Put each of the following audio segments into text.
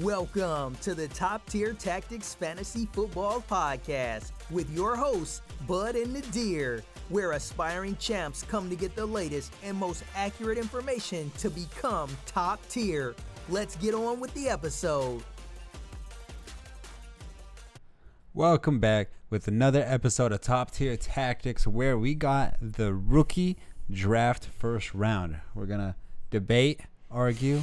Welcome to the Top Tier Tactics Fantasy Football Podcast with your hosts, Bud and Nadir, where aspiring champs come to get the latest and most accurate information to become top tier. Let's get on with the episode. Welcome back with another episode of Top Tier Tactics where we got the rookie draft first round. We're going to debate, argue,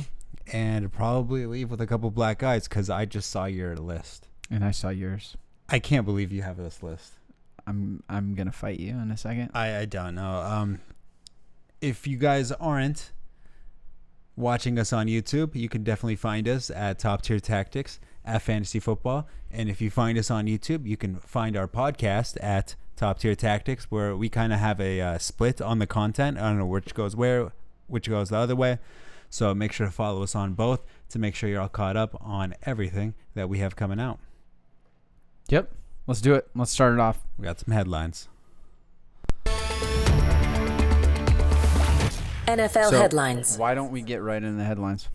and probably leave with a couple black eyes because I just saw your list. And I saw yours. I can't believe you have this list. I'm I'm gonna fight you in a second. I, I don't know. Um, if you guys aren't watching us on YouTube, you can definitely find us at Top Tier Tactics at Fantasy Football. And if you find us on YouTube, you can find our podcast at Top Tier Tactics, where we kind of have a uh, split on the content. I don't know which goes where, which goes the other way. So make sure to follow us on both to make sure you're all caught up on everything that we have coming out. Yep. Let's do it. Let's start it off. We got some headlines. NFL So, headlines. Why don't we get right into the headlines?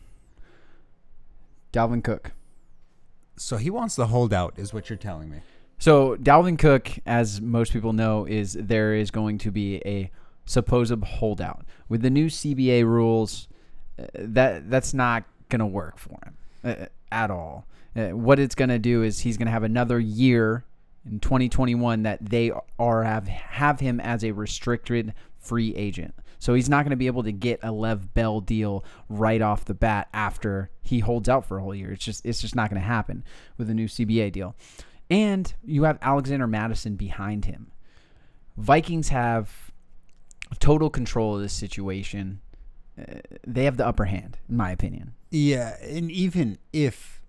Dalvin Cook. So he wants the holdout, is what you're telling me. So Dalvin Cook, as most people know, is there is going to be a supposed holdout with the new CBA rules. Uh, That that's not going to work for him uh, at all. Uh, what it's going to do is he's going to have another year in 2021 that they are have have him as a restricted free agent. So he's not going to be able to get a Lev Bell deal right off the bat after he holds out for a whole year. It's just it's just not going to happen with a new CBA deal. And you have Alexander Mattison behind him. Vikings have total control of this situation. They have the upper hand, in my opinion. Yeah, and even if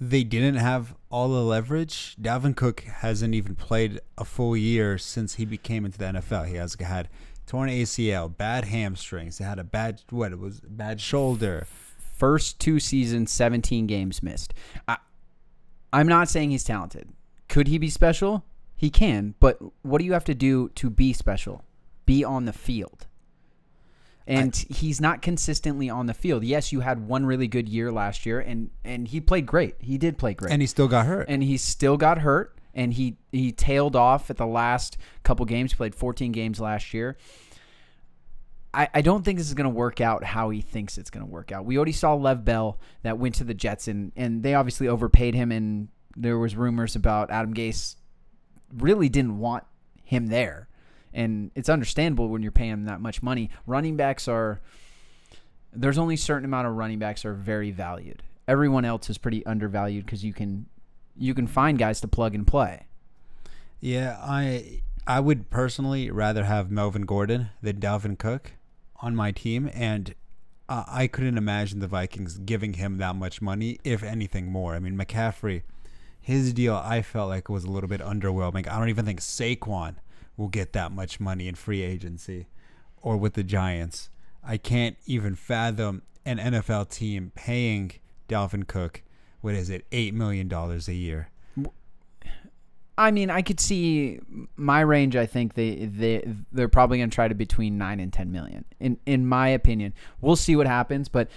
they didn't have all the leverage, Dalvin Cook hasn't even played a full year since he became into the NFL. He has had torn ACL, bad hamstrings, he had a bad what it was bad shoulder. First two seasons, 17 games missed. I, I'm not saying he's talented. Could he be special? He can, but what do you have to do to be special? Be on the field. And he's not consistently on the field. Yes, you had one really good year last year, and and he played great. He did play great, And he still got hurt. and he still got hurt and he he tailed off at the last couple games. He played 14 games last year. I, I don't think this is going to work out how he thinks it's going to work out. We already saw Lev Bell that went to the Jets and and they obviously overpaid him and there was rumors about Adam Gase really didn't want him there. And it's understandable when you're paying that much money. Running backs are there's only a certain amount of running backs are very valued. Everyone else is pretty undervalued because you can you can find guys to plug and play. yeah, I I would personally rather have Melvin Gordon than Dalvin Cook on my team, and I couldn't imagine the Vikings giving him that much money, if anything more. I mean, McCaffrey, his deal, I felt like was a little bit underwhelming. I don't even think Saquon will get that much money in free agency or with the Giants. I can't even fathom an NFL team paying Dalvin Cook, what is it, $8 million a year. I mean, I could see my range. I think they they they're probably going to try to between nine and ten million. In in my opinion, we'll see what happens, but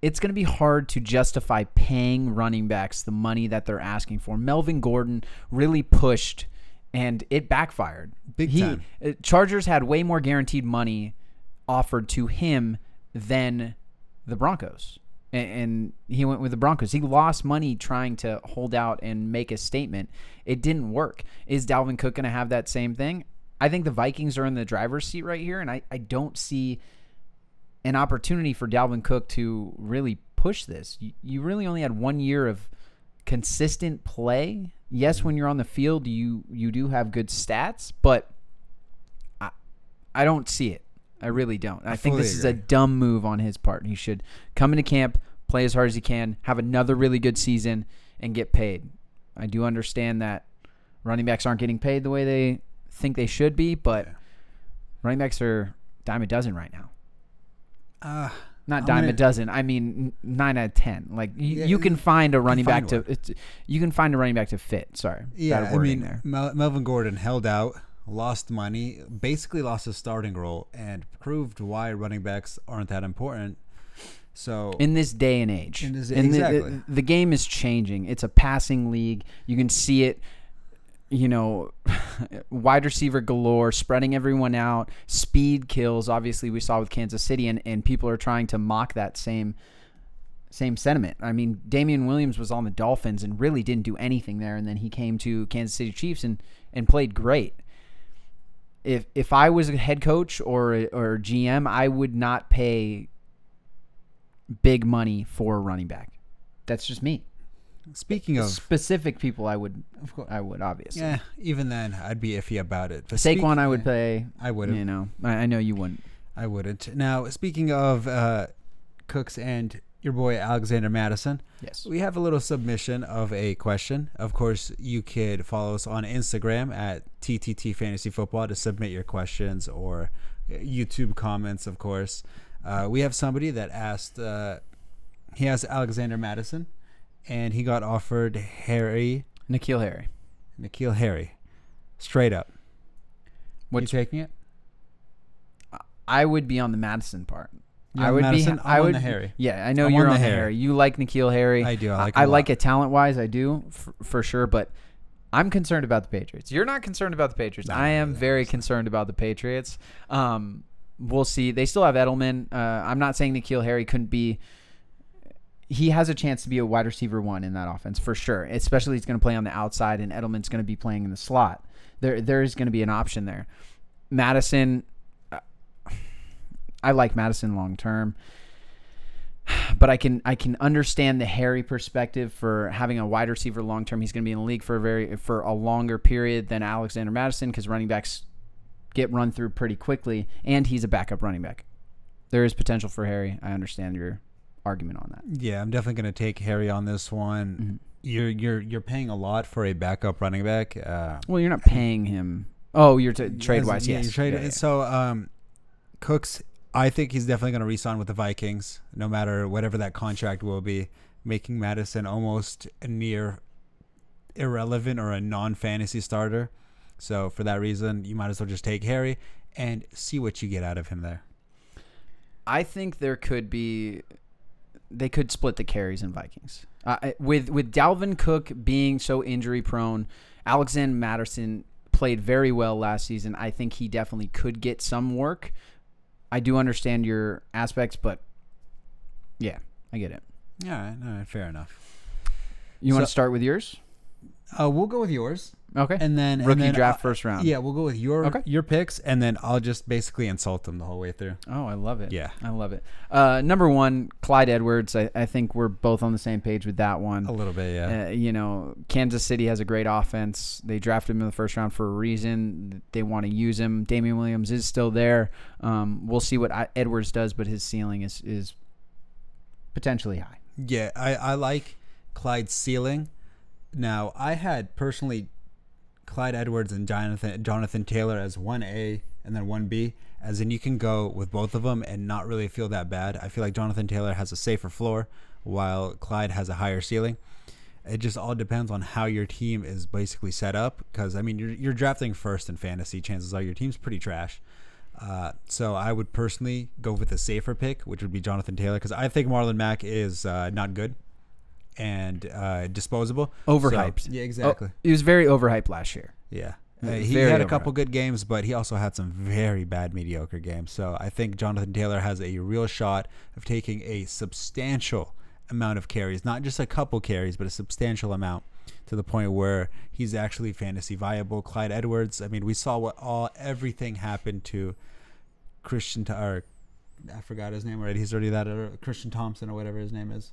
it's going to be hard to justify paying running backs the money that they're asking for. Melvin Gordon really pushed, and it backfired. Big he, time. uh, Chargers had way more guaranteed money offered to him than the Broncos. And, and he went with the Broncos. He lost money trying to hold out and make a statement. It didn't work. Is Dalvin Cook going to have that same thing? I think the Vikings are in the driver's seat right here, and I, I don't see an opportunity for Dalvin Cook to really push this. You, you really only had one year of consistent play. Yes, when you're on the field, you you do have good stats, but I I don't see it. I really don't. I, think fully this is a dumb move on his part. He should come into camp, play as hard as he can, have another really good season, and get paid. I do understand that running backs aren't getting paid the way they think they should be, but running backs are dime a dozen right now. Uh, Not I'm dime a dozen. I mean n- nine out of ten. Like you, Yeah, you can find a running find back to it's, you can find a running back to fit. Sorry, Yeah, bad I wording mean, there. Mel- Melvin Gordon held out, lost money, basically lost his starting role, and proved why running backs aren't that important. So in this day and age. In this- the- exactly. the, the game is changing. It's a passing league. You can see it. You know, wide receiver galore, spreading everyone out, speed kills. Obviously, we saw with Kansas City, and, and people are trying to mock that same same sentiment. I mean, Damien Williams was on the Dolphins and really didn't do anything there, and then he came to Kansas City Chiefs and and played great. If if I was a head coach or or GM, I would not pay big money for a running back. That's just me. Speaking of, Specific people, I would, of course, I would obviously. yeah, even then I'd be iffy about it. But speak- Saquon, I would pay. I wouldn't. You know, I, I know you wouldn't. I wouldn't. Now, speaking of uh, Cooks and your boy Alexander Mattison, Yes. we have a little submission of a question. Of course, you could follow us on Instagram at TTT Fantasy Football to submit your questions or YouTube comments, of course. Uh, we have somebody that asked, uh, he has Alexander Mattison, and he got offered Harry, N'Keal Harry. N'Keal Harry, straight up. Which you taking it? I would be on the Mattison part. You're I would Mattison? be. I'm I on would the Harry. Yeah, I know I'm you're on on the the Harry. Harry. You like N'Keal Harry. I do. I like I, a like it talent wise. I do for, for sure. But I'm concerned about the Patriots. You're not concerned about the Patriots. No, I am very concerned about the Patriots. Um, we'll see. They still have Edelman. Uh, I'm not saying N'Keal Harry couldn't be. He has a chance to be a wide receiver one in that offense for sure. Especially he's going to play on the outside, and Edelman's going to be playing in the slot. There, there is going to be an option there. Mattison, I like Mattison long term but I can I can understand the Harry perspective for having a wide receiver long term. He's going to be in the league for a very for a longer period than Alexander Mattison because running backs get run through pretty quickly, and he's a backup running back. There is potential for Harry. I understand your argument on that. Yeah, I'm definitely going to take Harry on this one. Mm-hmm. You're you're you're paying a lot for a backup running back. Uh, Well, you're not paying him. Oh, you're t- trade wise, yeah, yes. trade Yeah, yeah. So um, Cooks, I think he's definitely going to re-sign with the Vikings, no matter whatever that contract will be, making Mattison almost near irrelevant or a non-fantasy starter. So for that reason, you might as well just take Harry and see what you get out of him there. I think there could be they could split the carries in Vikings. Uh, with with Dalvin Cook being so injury prone, Alexander Mattison played very well last season. I think he definitely could get some work. I do understand your aspects, but yeah, I get it. All right, fair enough. You want to start with yours? Uh, we'll go with yours. Okay. and then and Rookie then, draft uh, first round. Yeah, we'll go with your Okay. your picks, and then I'll just basically insult them the whole way through. Oh, I love it. Yeah. I love it. Uh, number one, Clyde Edwards. I, I think we're both on the same page with that one. A little bit, yeah. Uh, you know, Kansas City has a great offense. They drafted him in the first round for a reason. They want to use him. Damien Williams is still there. Um, we'll see what I, Edwards does, but his ceiling is is potentially high. Yeah, I, I like Clyde's ceiling. Now, I had personally Clyde Edwards and Jonathan Jonathan Taylor as one A and then one B, as in you can go with both of them and not really feel that bad. I feel like Jonathan Taylor has a safer floor, while Clyde has a higher ceiling. It just all depends on how your team is basically set up. Because I mean, you're you're drafting first in fantasy. Chances are your team's pretty trash. Uh, so I would personally go with a safer pick, which would be Jonathan Taylor, because I think Marlon Mack is uh, not good and uh, disposable. Overhyped. So- yeah, exactly. Oh, he was very overhyped last year. Yeah. Uh, Uh, he had a overhyped. couple good games, but he also had some very bad, mediocre games. So I think Jonathan Taylor has a real shot of taking a substantial amount of carries, not just a couple carries, but a substantial amount to the point where he's actually fantasy viable. Clyde Edwards, I mean, we saw what all everything happened to Christian, Th- or I forgot his name already. He's already that, or Christian Thompson, or whatever his name is.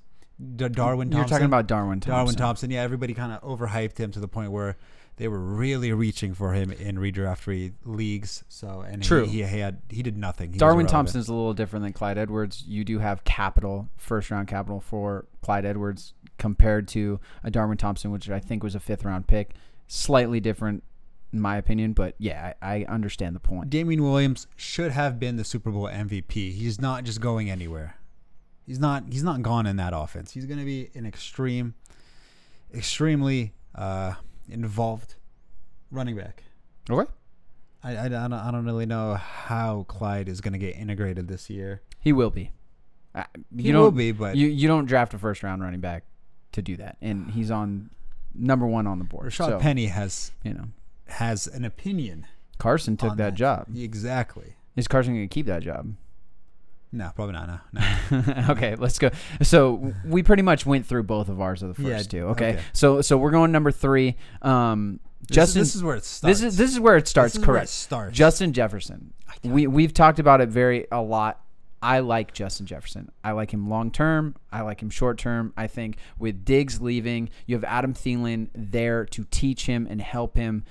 D- Darwin Thompson. You're talking about Darwin Thompson. Darwin Thompson. Yeah, everybody kind of overhyped him to the point where they were really reaching for him in redraft re- leagues. So and he- True. he, had he did nothing. He Darwin. Thompson is a little different than Clyde Edwards. You do have capital, first round capital for Clyde Edwards compared to a Darwin Thompson, which I think was a fifth round pick. Slightly different, in my opinion, but yeah, I, I understand the point. Damien Williams should have been the Super Bowl MVP. He's not just going anywhere. He's not. He's not gone in that offense. He's going to be an extreme, extremely uh, involved running back. Okay. I, I, I, don't, I don't really know how Clyde is going to get integrated this year. He will be. Uh, He will be, but you you don't draft a first round running back to do that, and he's on number one on the board. Rashad so, Penny has you know, has an opinion. Carson took on that, job. Exactly. Is Carson going to keep that job? No, probably not. No, no. okay, let's go. So we pretty much went through both of ours of the Yeah, first two. Okay? okay. so so we're going number three. Um, This, Justin, is, this is where it starts. this is this is where it starts. This is where correct. it starts. Justin Jefferson. We we've talked about it very a lot. I like Justin Jefferson. I like him long term. I like him short term. I think with Diggs leaving, you have Adam Thielen there to teach him and help him.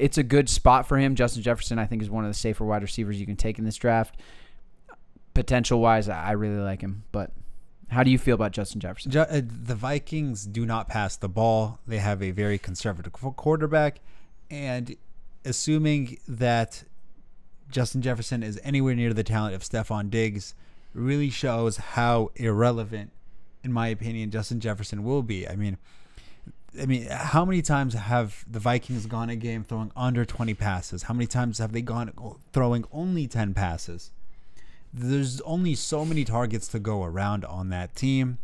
It's a good spot for him. Justin Jefferson, I think, is one of the safer wide receivers you can take in this draft. Potential wise, I really like him. But how do you feel about Justin Jefferson? Ju- uh, the Vikings do not pass the ball. They have a very conservative quarterback, and assuming that Justin Jefferson is anywhere near the talent of Stefon Diggs, really shows how irrelevant, in my opinion, Justin Jefferson will be. I mean, I mean, how many times have the Vikings gone a game throwing under 20 passes? How many times have they gone throwing only 10 passes? There's only so many targets to go around on that team.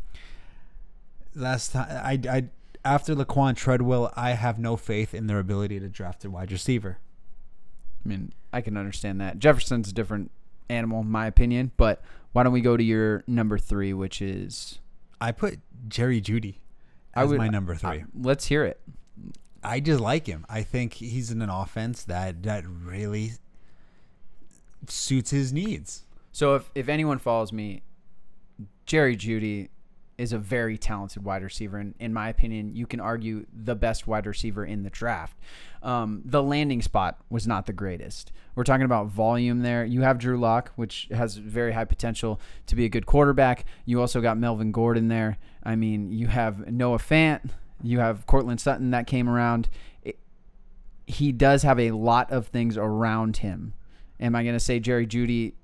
Last time, I, I after Laquon Treadwell, I have no faith in their ability to draft a wide receiver. I mean, I can understand that. Jefferson's a different animal, in my opinion. But why don't we go to your number three, which is I put Jerry Jeudy I as would- my number three. uh, let's hear it. I just like him. I think he's in an offense that that really suits his needs. So if if anyone follows me, Jerry Jeudy is a very talented wide receiver, and in my opinion, you can argue the best wide receiver in the draft. Um, the landing spot was not the greatest. We're talking about volume there. You have Drew Lock, which has very high potential to be a good quarterback. You also got Melvin Gordon there. I mean, you have Noah Fant. You have Courtland Sutton that came around. It, he does have a lot of things around him. Am I going to say Jerry Jeudy?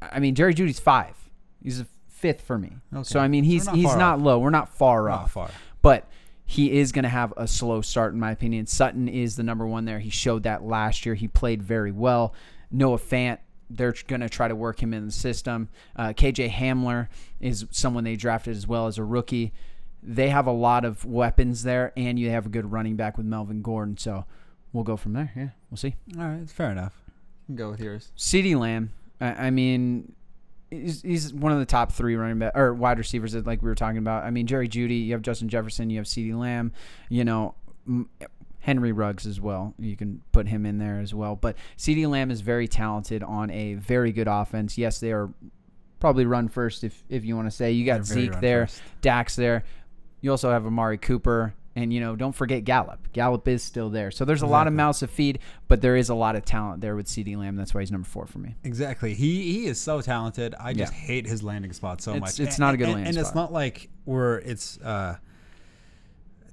I mean, Jerry Jeudy's five. He's a fifth for me. Okay. So I mean, he's not he's not off. low. We're not far Not off, far. but he is going to have a slow start in my opinion. Sutton is the number one there. He showed that last year. He played very well. Noah Fant. They're going to try to work him in the system. Uh, KJ Hamler is someone they drafted as well as a rookie. They have a lot of weapons there, and you have a good running back with Melvin Gordon. So we'll go from there. Yeah, we'll see. All right, fair enough. Go with yours. CeeDee Lamb, I, I mean, he's, he's one of the top three running back or wide receivers that like we were talking about. I mean, Jerry Jeudy, you have Justin Jefferson, you have CeeDee Lamb, you know, m- Henry Ruggs as well. You can put him in there as well. But CeeDee Lamb is very talented on a very good offense. Yes, they are probably run first if if you want to say. You got Zeke there, first. Dax there. You also have Amari Cooper. And you know, don't forget Gallup. Gallup is still there, so there's a lot of mouths to feed, but there is a lot of talent there with CeeDee Lamb. That's why he's number four for me. Exactly. He he is so talented. I just Yeah. hate his landing spot so It's- much. it's And- not a good and, landing And it's not like where it's uh,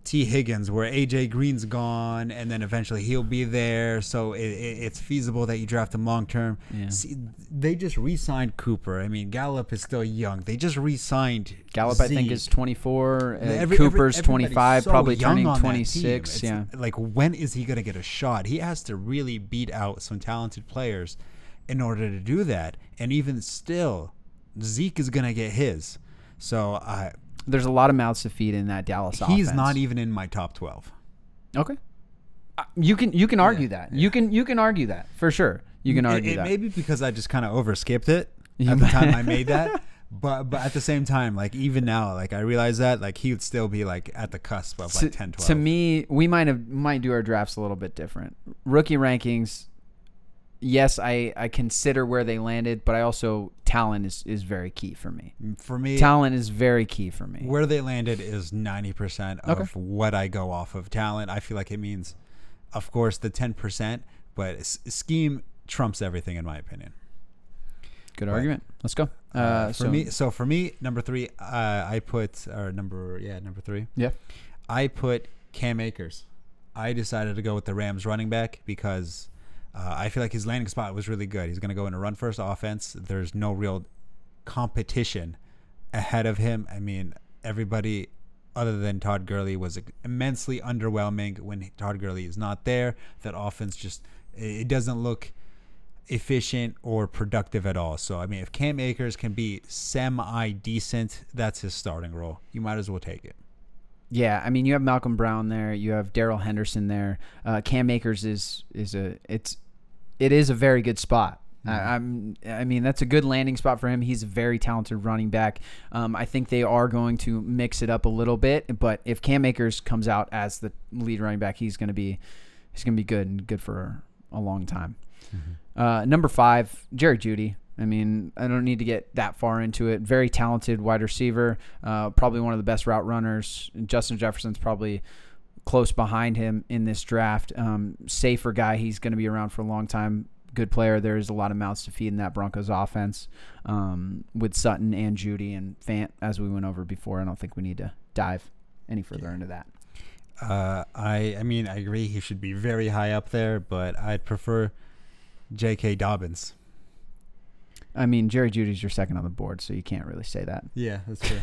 Tee Higgins, where AJ Green's gone, and then eventually he'll be there. So it, it, it's feasible that you draft him long term. Yeah. See, they just re-signed Cooper. I mean, Gallup is still young. They just re-signed Gallup, I think, is 24. Uh, Every- every- Cooper's everybody's 25, so probably turning team. 26. Yeah. Like, when is he going to get a shot? He has to really beat out some talented players in order to do that. And even still, Zeke is going to get his. So uh, There's a lot of mouths to feed in that Dallas offense. he's not even in my top 12. Okay. Uh, You can you can argue that. You can you can argue that for sure. You can It- argue it, that. may be because I just kind of overskipped it at the time I made that. But but at the same time, like even now, like I realize that like he would still be like at the cusp of to, like 10, 12. to me, we might have might do our drafts a little bit different. Rookie rankings. Yes, I, I consider where they landed, but I also talent is, is very key for me. for me, Talent is very key for me. Where they landed is 90% of Okay. what I go off of talent. I feel like it means, of course, the 10%, but s- scheme trumps everything, in my opinion. Good argument. Let's go. Uh, Uh, for so, me, so for me, number three, uh, I put, or number, yeah, number three, yeah. I put Cam Akers. I decided to go with the Rams running back because uh, I feel like his landing spot was really good. He's going to go in a run first offense. There's no real competition ahead of him. I mean, everybody other than Todd Gurley was immensely underwhelming when Todd Gurley is not there. That offense just it doesn't look efficient or productive at all. So I mean, if Cam Akers can be semi decent, that's his starting role. You might as well take it. Yeah, I mean, you have Malcolm Brown there. You have Darrell Henderson there. Uh, Cam Akers is is a it's it is a very good spot. I, I'm I mean that's a good landing spot for him. He's a very talented running back. Um, I think they are going to mix it up a little bit, but if Cam Akers comes out as the lead running back, he's going to be he's going to be good and good for a long time. Uh, number five, Jerry Jeudy. I mean, I don't need to get that far into it. Very talented wide receiver, uh, probably one of the best route runners. Justin Jefferson's probably close behind him in this draft. Um, safer guy. He's going to be around for a long time. Good player. There's a lot of mouths to feed in that Broncos offense um, with Sutton and Jeudy and Fant, as we went over before. I don't think we need to dive any further into that. Uh, I I mean, I agree he should be very high up there, but I'd prefer J.K. Dobbins. I mean, Jerry Jeudy's your second on the board, so you can't really say that. Yeah, that's true.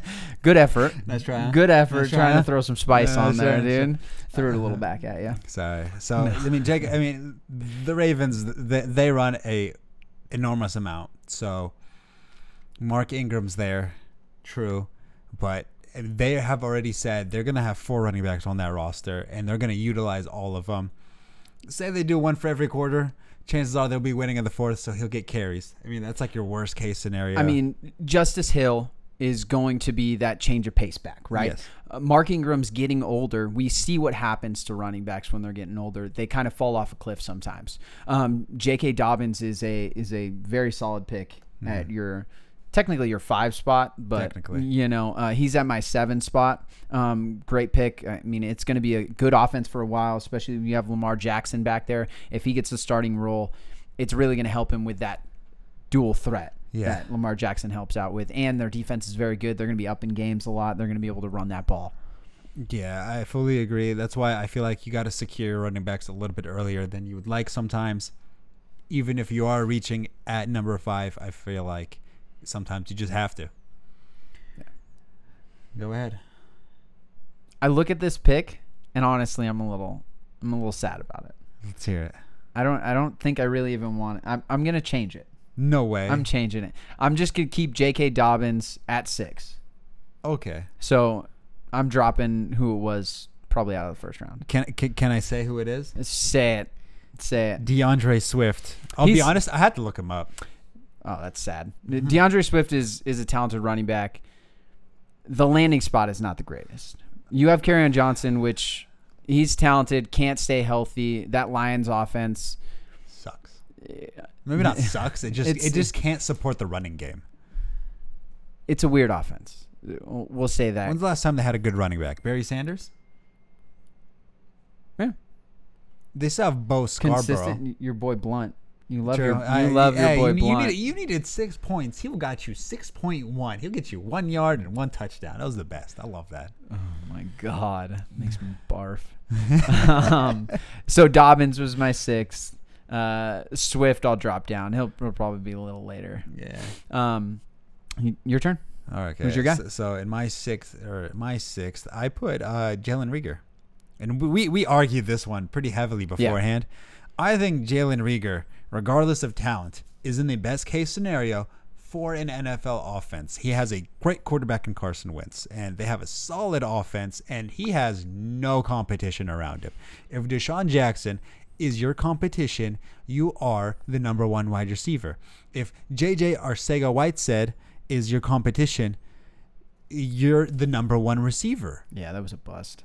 Good effort. Nice try? Good effort Nice try, trying to throw some spice Yeah, on there, dude. Threw it a little back at you. Sorry. So I mean, Jake. I mean, the Ravens they, they run a enormous amount. So Mark Ingram's there, true, but they have already said they're gonna have four running backs on that roster, and they're gonna utilize all of them. Say they do one for every quarter. Chances are they'll be winning in the fourth, so he'll get carries. I mean, that's like your worst case scenario. I mean, Justice Hill is going to be that change of pace back, right? Yes. Uh, Mark Ingram's getting older. We see what happens to running backs when they're getting older. They kind of fall off a cliff sometimes. Um, J.K. Dobbins is a is a very solid pick at your technically your five spot, but Technically. you know uh, he's at my seven spot. Um, great pick. I mean, it's going to be a good offense for a while, especially when you have Lamar Jackson back there. If he gets the starting role, it's really going to help him with that dual threat Yeah. that Lamar Jackson helps out with. And their defense is very good. They're going to be up in games a lot. They're going to be able to run that ball. Yeah, I fully agree. That's why I feel like you got to secure your running backs a little bit earlier than you would like sometimes. Even if you are reaching at number five, I feel like sometimes you just have to. Go ahead. I look at this pick, and honestly, I'm a little, I'm a little sad about it. Let's hear it. I don't, I don't think I really even want it. I'm, I'm going to change it. No way. I'm changing it. I'm just going to keep J.K. Dobbins at six. okay. So I'm dropping who it was probably out of the first round. Can, can can I say who it is? Say it. Say it. DeAndre Swift. I'll be honest. I had to look him up. Oh, that's sad. Mm-hmm. DeAndre Swift is is a talented running back. The landing spot is not the greatest. You have Kerryon Johnson, which he's talented, can't stay healthy. That Lions offense, Sucks. Maybe not sucks. It just it just can't support the running game. it's a weird offense. We'll say that. When's the last time they had a good running back? Barry Sanders. Yeah. They still have Bo Scarborough. Consistent. Your boy Blount. You love True. your you I- love your hey, boy you, you Blount. needed, you needed six points. He got you six point one. He'll get you one yard and one touchdown. That was the best. I love that. Oh my god, makes me barf. um, so Dobbins was my sixth. Uh, Swift, I'll drop down. He'll, he'll probably be a little later. Yeah. Um, your turn. All right. Okay. Who's your guy? So, so in my sixth or my sixth, I put uh, Jalen Reagor, and we we argued this one pretty heavily beforehand. I think Jalen Reagor, regardless of talent, is in the best case scenario for an NFL offense. He has a great quarterback in Carson Wentz, and they have a solid offense, and he has no competition around him. If DeSean Jackson is your competition, you are the number one wide receiver. If JJ Arcega Whiteside is your competition, you're the number one receiver. Yeah, that was a bust.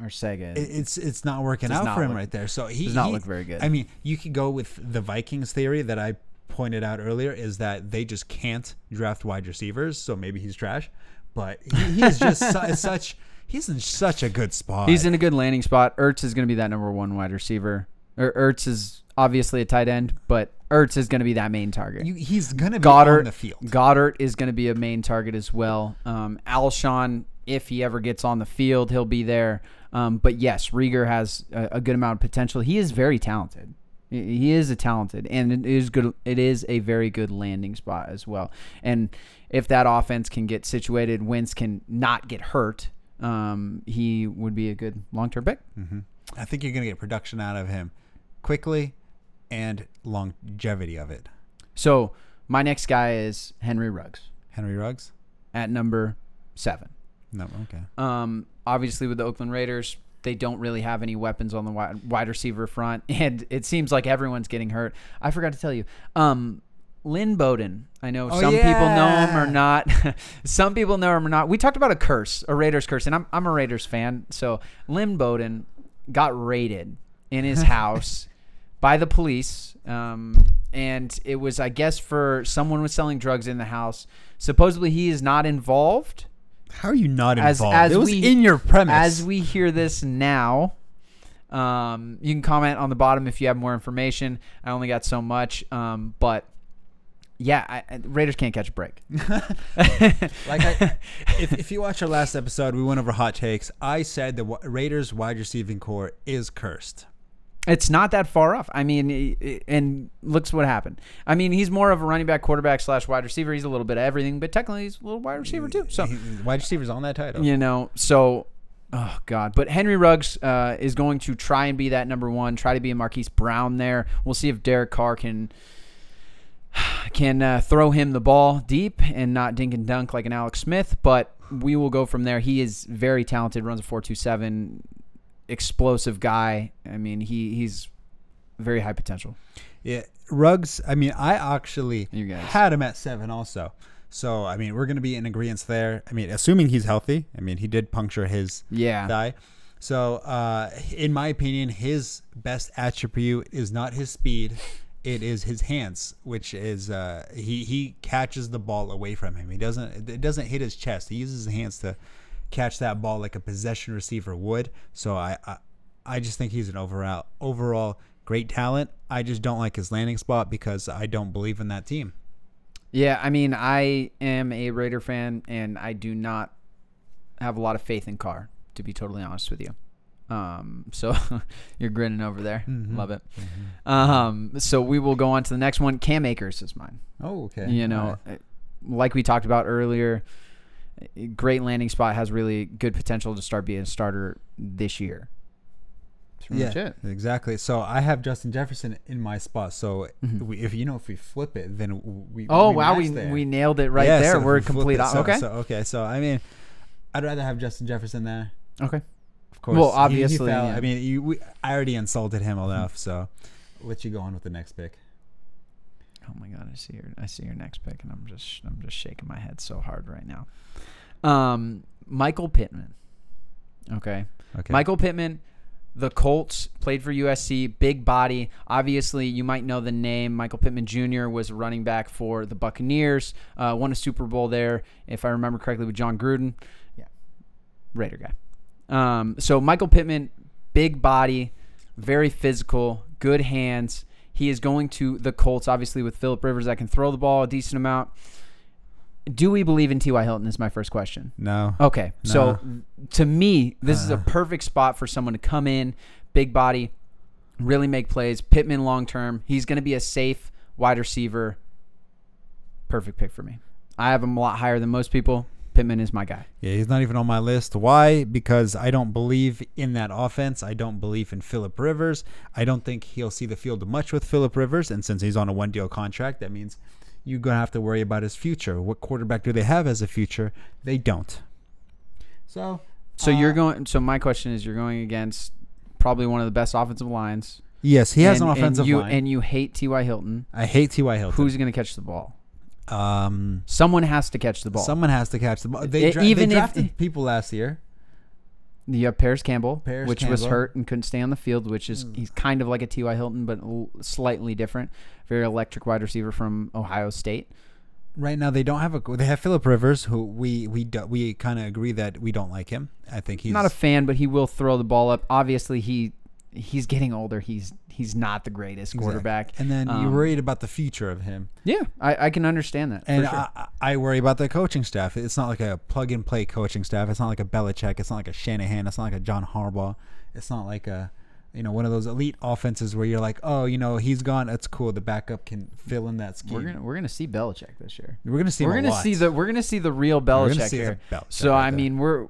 Or Sega. It's it's not working out not for him look- right there. So he does not he- look very good. I mean, you could go with the Vikings theory that I pointed out earlier is that they just can't draft wide receivers. So maybe he's trash, but he, he's just su- such he's in such a good spot. He's in a good landing spot. Ertz is going to be that number one wide receiver. Or Ertz is obviously a tight end, but Ertz is going to be that main target. You, he's gonna be Goedert on the field. Goedert is going to be a main target as well. Um, Alshon, if he ever gets on the field, he'll be there. Um, but yes, Reagor has a, a good amount of potential. He is very talented. He- is a talented, and it is good. It is a very good landing spot as well. And if that offense can get situated, Wentz can not get hurt. Um, he would be a good long term pick. I think you're gonna get production out of him quickly and longevity of it. So my next guy is Henry Ruggs Henry Ruggs? at number seven. No, okay. Um, obviously, with the Oakland Raiders, they don't really have any weapons on the wide, wide receiver front, and it seems like everyone's getting hurt. I forgot to tell you, um, Lynn Bowden. I know Oh, some people know him or not. some people know him or not. We talked about a curse, a Raiders curse, and I'm I'm a Raiders fan. So Lynn Bowden got raided in his house by the police, um, and it was, I guess, for someone was selling drugs in the house. Supposedly, he is not involved How are you not as involved? as it was we, in your premise. As we hear this now, um, you can comment on the bottom if you have more information. I only got so much, um, but yeah, I, Raiders can't catch a break. like I, if, if you watch our last episode, we went over hot takes. I said the Raiders wide receiving core is cursed. It's not that far off. I mean, and looks what happened. I mean, he's more of a running back, quarterback slash wide receiver. He's a little bit of everything, but technically he's a little wide receiver too. So wide receivers on that title. you know so oh god but henry ruggs uh, is going to try and be that number one try to be a marquise brown there we'll see if derek carr can can uh, throw him the ball deep and not dink and dunk like an alex smith but we will go from there he is very talented runs a 427 explosive guy i mean he he's very high potential Yeah, Ruggs. I mean, I actually had him at seven also. So I mean, we're gonna be in agreement there. I mean, assuming he's healthy. I mean, he did puncture his yeah thigh. So, uh, in my opinion, his best attribute is not his speed; it is his hands, which is uh, he he catches the ball away from him. He doesn't it doesn't hit his chest. He uses his hands to catch that ball like a possession receiver would. So I I, I just think he's an overall overall great talent. I just don't like his landing spot because I don't believe in that team. Yeah, I mean, I am a Raider fan, and I do not have a lot of faith in Carr, to be totally honest with you. Um, so you're grinning over there. Love it. Um, so we will go on to the next one. Cam Akers is mine. Oh, okay. You know, uh, like we talked about earlier, great landing spot has really good potential to start being a starter this year. That's yeah, it. exactly. So I have Justin Jefferson in my spot. So we, if you know if we flip it, then we. Mm-hmm. Oh we wow, we there. we nailed it right Yeah, there. so We're we complete. it- so- okay. So okay. So I mean, I'd rather have Justin Jefferson there. okay. Of course. Well, he- he obviously, fell. yeah. I mean, you, we, I already insulted him enough. So I'll let you go on with the next pick. Oh my god, I see your I see your next pick, and I'm just I'm just shaking my head so hard right now. Um, Michael Pittman. Okay. Okay. Michael Pittman, the Colts played for USC, big body. Obviously, you might know the name. Michael Pittman Jr. was running back for the Buccaneers. Uh, won a Super Bowl there, if I remember correctly, with Jon Gruden. Yeah, Raider guy. Um, so Michael Pittman, big body, very physical, good hands. He is going to the Colts, obviously with Philip Rivers that can throw the ball a decent amount. Do we believe in T.Y. Hilton? Is my first question. No. Okay, so to me, this is a Uh. perfect spot for someone to come in, big body, really make plays. Pittman long term, he's going to be a safe wide receiver. Perfect pick for me. I have him a lot higher than most people. Pittman is my guy. Yeah, he's not even on my list. Why? Because I don't believe in that offense. I don't believe in Philip Rivers. I don't think he'll see the field much with Philip Rivers. And since he's on a one deal contract, that means you're going to have to worry about his future. What quarterback do they have as a future? They don't. So, So you're uh, going. So my question is, you're going against probably one of the best offensive lines. Yes, he has and, an and offensive you, line. and you hate T.Y. Hilton. I hate T.Y. Hilton. Who's going to catch the ball? Um, Someone has to catch the ball. someone has to catch the ball. They, dra- even they if- drafted people last year. You have Parris Campbell, Parris which was hurt and couldn't stay on the field, which is he's kind of like a T.Y. Hilton, but l- slightly different. Very electric wide receiver from Ohio State. Right now, they don't have a. They have Philip Rivers, who we we do, we kind of agree that we don't like him. I think he's Not a fan, but he will throw the ball up. Obviously, he he's getting older. He's he's not the greatest Exactly. quarterback. And then you're Um, worried about the future of him. Yeah, I, I can understand that. And sure. I, I worry about the coaching staff. It's not like a plug and play coaching staff. It's not like a Belichick. It's not like a Shanahan. It's not like a John Harbaugh. It's not like a, you know, one of those elite offenses where you're like, oh, you know, he's gone. That's cool. The backup can fill in that scheme. we're gonna we're gonna see Belichick this year. we're gonna see. we're gonna see the we're gonna see the real Belichick see here. Belichick so right I mean, we're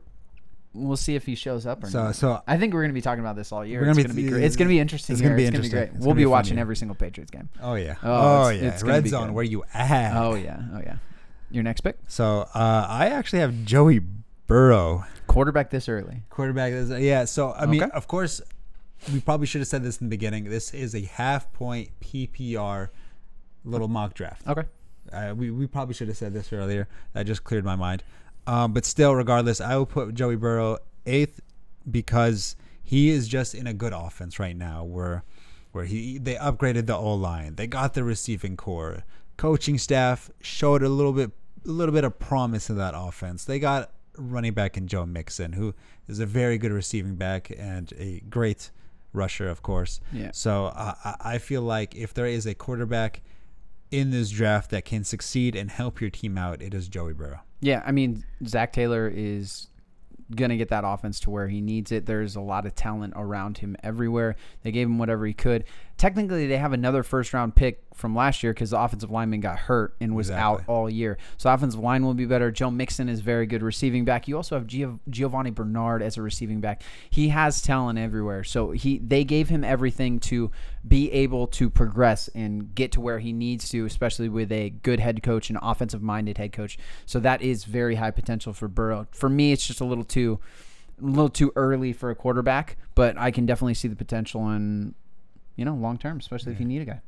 we'll see if he shows up or So not. so I think we're going to be talking about this all year. We're it's gonna going be- to be great. It's going to be interesting. it's gonna be It's gonna interesting. great. It's We'll be be watching every single Patriots game. oh yeah Oh, oh, it's- yeah it's red be zone good. where you at Oh yeah, oh yeah. Your next pick, so uh, I actually have Joey Burrow quarterback this early. quarterback. is- Yeah, so I mean, Okay. of course, we probably should have said this in the beginning. This is a half point PPR little mock draft. Okay. Uh, we, we probably should have said this earlier. That just cleared my mind. Um, but still, regardless, I will put Joey Burrow eighth because he is just in a good offense right now. Where where he they upgraded the O line, they got the receiving core, coaching staff showed a little bit a little bit of promise in that offense. They got running back in Joe Mixon, who is a very good receiving back and a great rusher, of course. Yeah. So uh, I I feel like if there is a quarterback in this draft that can succeed and help your team out, it is Joey Burrow. Yeah, I mean Zac Taylor is gonna get that offense to where he needs it. There's a lot of talent around him everywhere. They gave him whatever he could. Technically, they have another first round pick from last year because the offensive lineman got hurt and was out all year. So offensive line will be better. Joe Mixon is very good receiving back. You also have Gio- Giovani Bernard as a receiving back. He has talent everywhere. So he they gave him everything to be able to progress and get to where he needs to, especially with a good head coach and offensive minded head coach. So that is very high potential for Burrow. For me, it's just a little too a little too early for a quarterback, but I can definitely see the potential in you know long term, especially if you need a guy.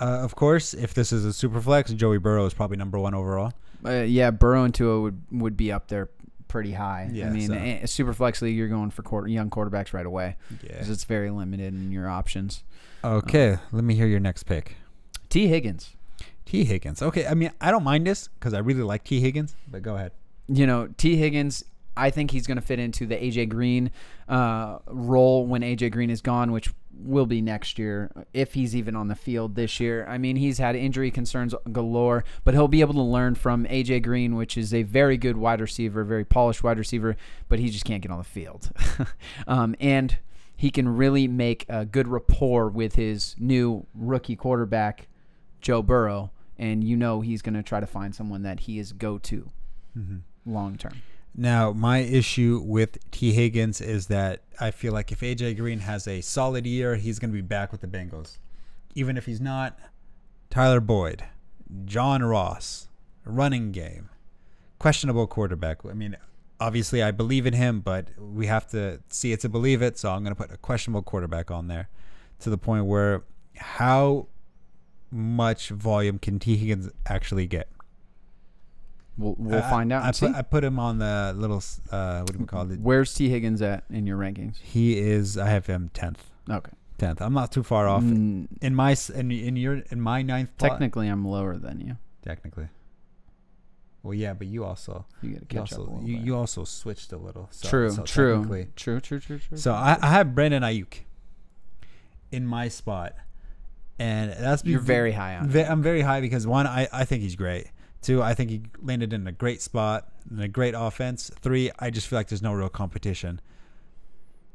Uh, of course, if this is a super flex, Joey Burrow is probably number one overall. Uh, yeah, Burrow and Tua would would be up there pretty high. Yeah, I mean, so- a, super flex league, you're going for quarter, young quarterbacks right away Yeah. because it's very limited in your options. Okay, let me hear your next pick. Tee Higgins, Tee Higgins. Okay, I mean, I don't mind this because I really like Tee Higgins, but go ahead. you know, Tee Higgins. I think he's going to fit into the AJ Green uh, role when AJ Green is gone, which will be next year if he's even on the field this year. I mean, he's had injury concerns galore, but he'll be able to learn from AJ Green, which is a very good wide receiver, very polished wide receiver, but he just can't get on the field. um, and he can really make a good rapport with his new rookie quarterback, Joe Burrow, and you know he's going to try to find someone that he is go to long term. Now, my issue with Tee Higgins is that I feel like if AJ Green has a solid year, he's going to be back with the Bengals. Even if he's not, Tyler Boyd, John Ross, running game, questionable quarterback. I mean, obviously, I believe in him, but we have to see it to believe it. So I'm going to put a questionable quarterback on there to the point where how much volume can Tee Higgins actually get? We'll, we'll I- find out I, put, I put him on the little, uh, what do we call it? Where's Tee Higgins at in your rankings? He is. I have him tenth. Okay. Tenth. I'm not too far off. Mm, In my in, in your in my ninth spot, technically, I'm lower than you. technically. Well, yeah, but you also You you catch up a also little you, you also switched a little. So, true, so true, true, true, true, true. So I, I have Brandon Aiyuk in my spot, and that's You're very high on. Ve- I'm very high because one, I, I think he's great. Two, I think he landed in a great spot in a great offense. Three, I just feel like there's no real competition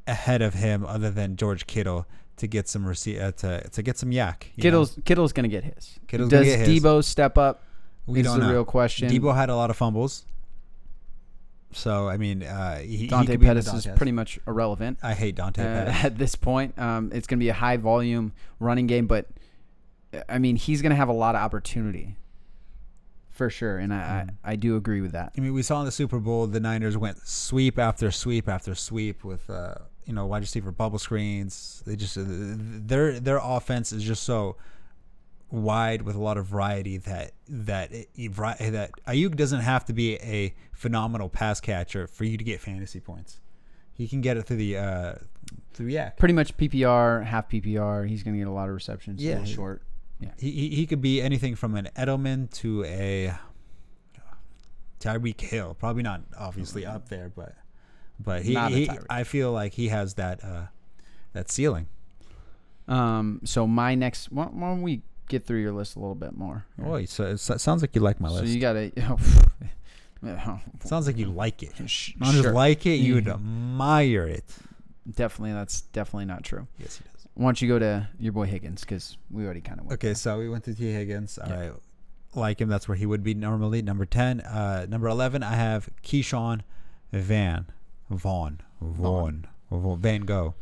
ahead of him other than George Kittle to get some receipt uh, to to get some YAC. you know? Kittle's Kittle's gonna get his. Kittle's Does get his. Deebo step up? we is don't the know. real question. Deebo had a lot of fumbles, so I mean, uh, he, he Dante could be in the Pettis is pretty much irrelevant I hate Dante uh, Pettis. at this point. Um, it's gonna be a high volume running game, but uh, I mean he's gonna have a lot of opportunity for sure, and I Mm. I, I do agree with that. I mean, we saw in the Super Bowl the Niners went sweep after sweep after sweep with uh, you know wide receiver bubble screens. They just uh, their their offense is just so wide with a lot of variety that that it, that Aiyuk doesn't have to be a phenomenal pass catcher for you to get fantasy points. He can get it through the uh, through YAC. Pretty much PPR, half PPR. He's gonna get a lot of receptions. Yeah. Yeah, short. He, he he could be anything from an Edelman to a Tyreek Hill. Probably not obviously up there, but but he, he I feel like he has that uh that ceiling. Um, so my next, why, why don't we get through your list a little bit more? Oh, so it sounds like you like my so list. you got to. sounds like you like it. Sh- Not just like it, you would Mhm. admire it. Definitely, that's definitely not true. Yes, he does. Why don't you go to your boy Higgins because we already kind of went. Okay, so we went to Tee Higgins. All Yeah. right, like him. That's where he would be normally. Number ten, uh, number eleven. I have Ke'Shawn Van. Vaughn. Vaughn. Vaughn. Van Gogh.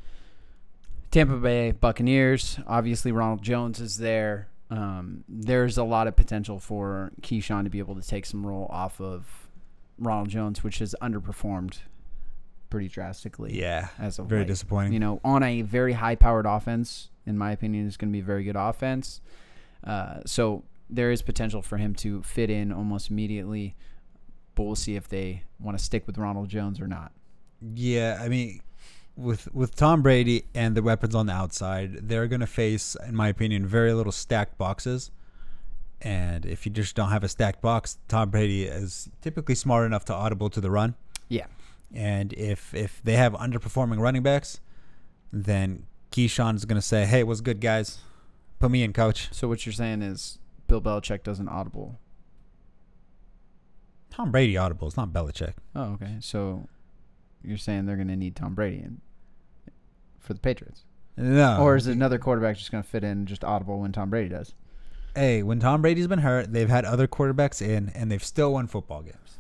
Tampa Bay Buccaneers. Obviously, Ronald Jones is there. Um, there's a lot of potential for Ke'Shawn to be able to take some role off of Ronald Jones, which has underperformed pretty drastically. Yeah. as of Very late. disappointing. You know, on a very high-powered offense, in my opinion, is going to be a very good offense. Uh, so there is potential for him to fit in almost immediately. But we'll see if they want to stick with Ronald Jones or not. Yeah, I mean, with with Tom Brady and the weapons on the outside, they're going to face, in my opinion, very little stacked boxes. And if you just don't have a stacked box, Tom Brady is typically smart enough to audible to the run. Yeah. And if if they have underperforming running backs, then Ke'Shawn's going to say, "Hey, what's good, guys? Put me in, coach." So what you're saying is Bill Belichick doesn't audible. Tom Brady audible audibles, not Belichick. Oh, okay. So you're saying they're going to need Tom Brady in, for the Patriots, No. or is another quarterback just going to fit in just audible when Tom Brady does? Hey, when Tom Brady's been hurt, they've had other quarterbacks in, and they've still won football games.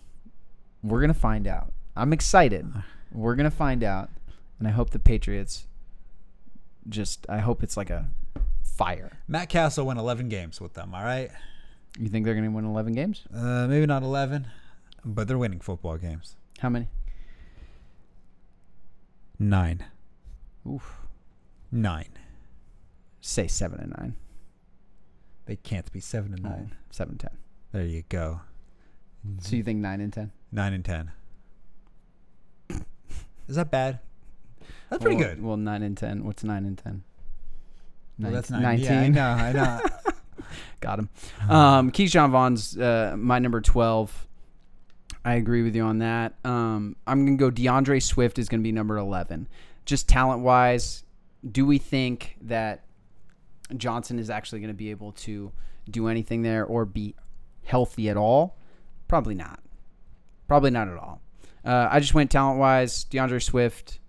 We're going to find out. I'm excited. We're going to find out, and I hope the Patriots just. I hope it's like a fire. Matt Cassel won 11 games with them. All right, You think they're going to win 11 games? uh, maybe not 11, but they're winning football games. How many? Nine, Oof. nine. Say seven and nine. They can't be seven and Oh, nine. seven ten. There you go. So you think nine and ten? Nine and ten. Is that bad? That's pretty Well- good. Well, nine and ten. What's nine and ten? Well, that's Nin- nine. Yeah, I know. I know. Got him. Um, Ke'Shawn Vaughn's uh, my number twelve. I agree with you on that. Um, I'm gonna go. D'Andre Swift is gonna be number eleven. Just talent wise, do we think that Johnson is actually gonna be able to do anything there or be healthy at all? Probably not. Probably not at all. Uh, I just went talent wise. D'Andre Swift.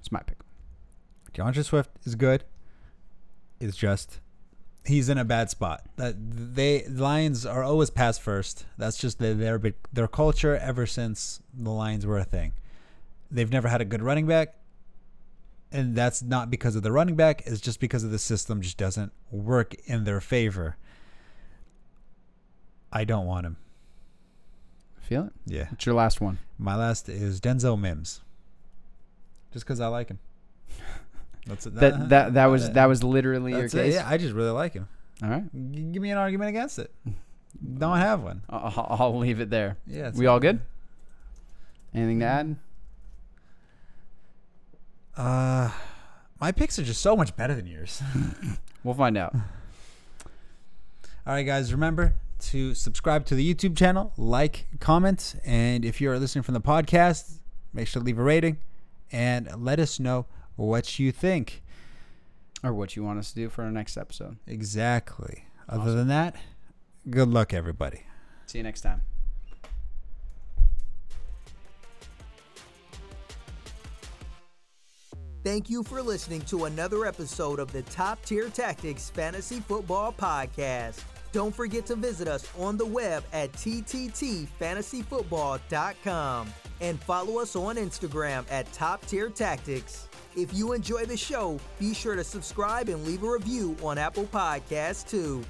It's my pick. D'Andre Swift is good. It's just he's in a bad spot. That they Lions are always pass first. That's just their their their culture ever since the Lions were a thing. They've never had a good running back, and that's not because of the running back. It's just because of the system just doesn't work in their favor. I don't want him. Feel it? Yeah, What's your last one? my last is Denzel Mims. Just because I like him. That's it. That that that was that was literally your That's it. case. Yeah, I just really like him. All right. G- give me an argument against it. Don't have one. I'll, I'll- I'll leave it there. Yeah. it's We all good? Anything to add? Uh, my picks are just so much better than yours. We'll find out. all right, guys. Remember to subscribe to the YouTube channel, like, comment, and if you're listening from the podcast, make sure to leave a rating and let us know what you think. or what you want us to do for our next episode. Exactly. Other than that, good luck, everybody. See you next time. Thank you for listening to another episode of the Top Tier Tactics Fantasy Football Podcast. Don't forget to visit us on the web at tttfantasyfootball.com and follow us on Instagram at Top Tier Tactics. If you enjoy the show, be sure to subscribe and leave a review on Apple Podcasts too.